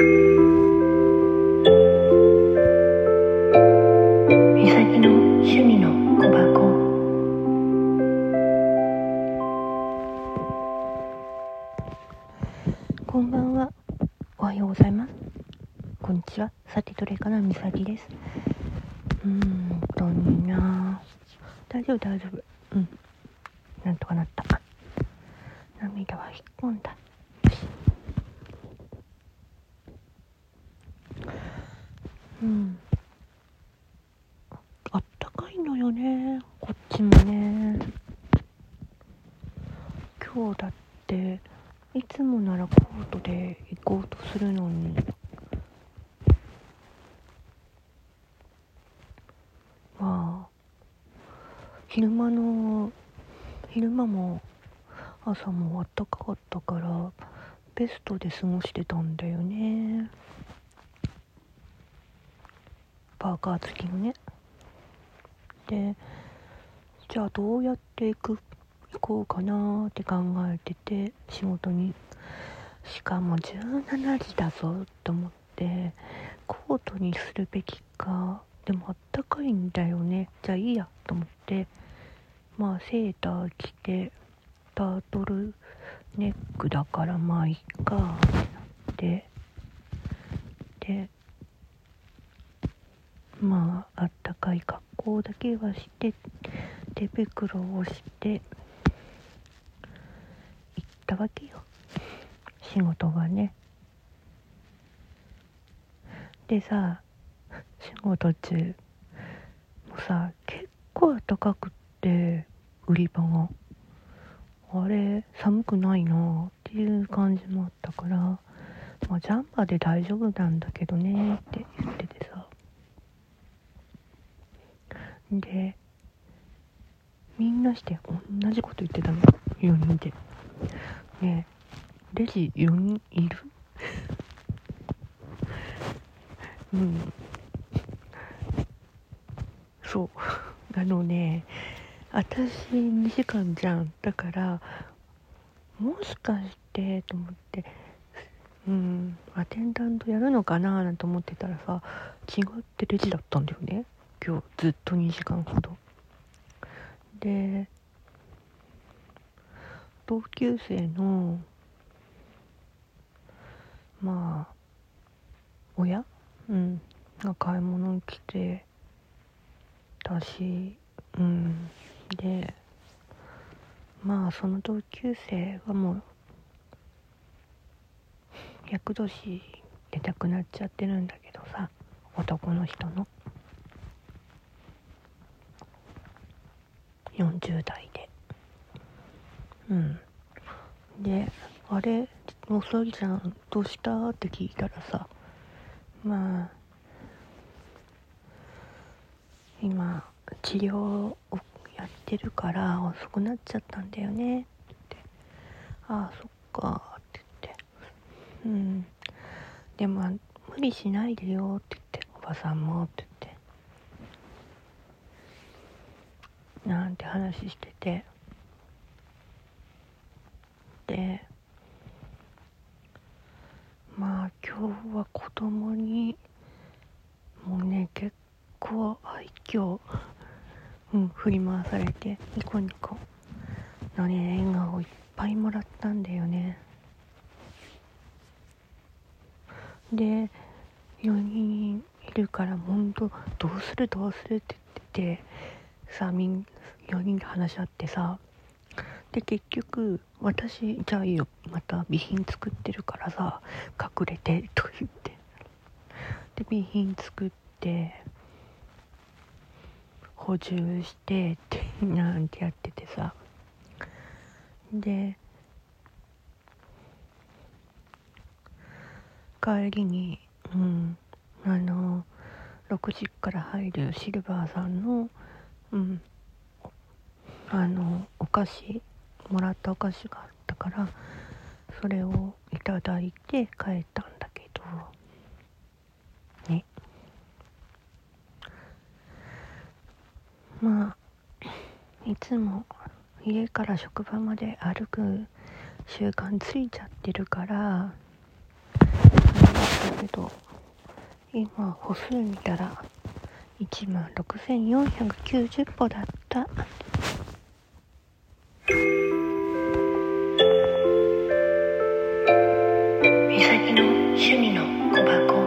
みさきの趣味の小箱。こんばんは。おはようございます。こんにちは。さてどれかな？みさきです。うーんとな。大丈夫大丈夫。うん。なんとかなった。涙は引っ込んだよしうん。あったかいのよね。こっちもね。今日だっていつもならコートで行こうとするのに。まあ昼間の昼間も朝もあったかかったからベストで過ごしてたんだよね。パーカー付きのね。でじゃあどうやって行く行こうかなって考えてて仕事に。しかも17時だぞと思ってコートにするべきかでもあったかいんだよね。じゃあいいやと思ってまあセーター着てタートルネックだからまあいっかってなって。でまああったかい格好だけはして手袋をして行ったわけよ。仕事がね。でさ仕事中もうさ結構暖かくって売り場が。あれ寒くないなっていう感じもあったからまあジャンパーで大丈夫なんだけどねって言っててさでみんなして同じこと言ってたの。4人で。ねえレジ4人いる？うん。そう。あのね私2時間じゃん。だからもしかしてと思ってうんアテンダントやるのかななんて思ってたらさ違ってレジだったんだよね。今日ずっと2時間ほど。で同級生のまあ親？うん。が買い物に来てたしうん。でまあその同級生はもう 厄年で亡くなっちゃってるんだけどさ男の人の。40代で。うん。で「あれ遅いじゃんどうした?」って聞いたらさまあ今治療をやってるから遅くなっちゃったんだよね。って「ああそっか」って言って「うん。でも無理しないでよ」って言って「おばさんも」って言って。なんて話してて。でまあ今日は子供にもうね結構愛嬌うん振り回されてニコニコ。のね笑顔いっぱいもらったんだよね。で4人いるからほんとどうするどうするって言っててさみん4人で話し合ってさで結局私じゃあいいよまた備品作ってるからさ隠れてと言って。で備品作って補充してってなんてやっててさ。で帰りにうんあの6時から入るシルバーさんのうん。あのお菓子もらったお菓子があったからそれをいただいて帰ったんだけど。ね。まあいつも家から職場まで歩く習慣ついちゃってるからだけど今歩数見たら1万6490歩だった。美咲の趣味の小箱。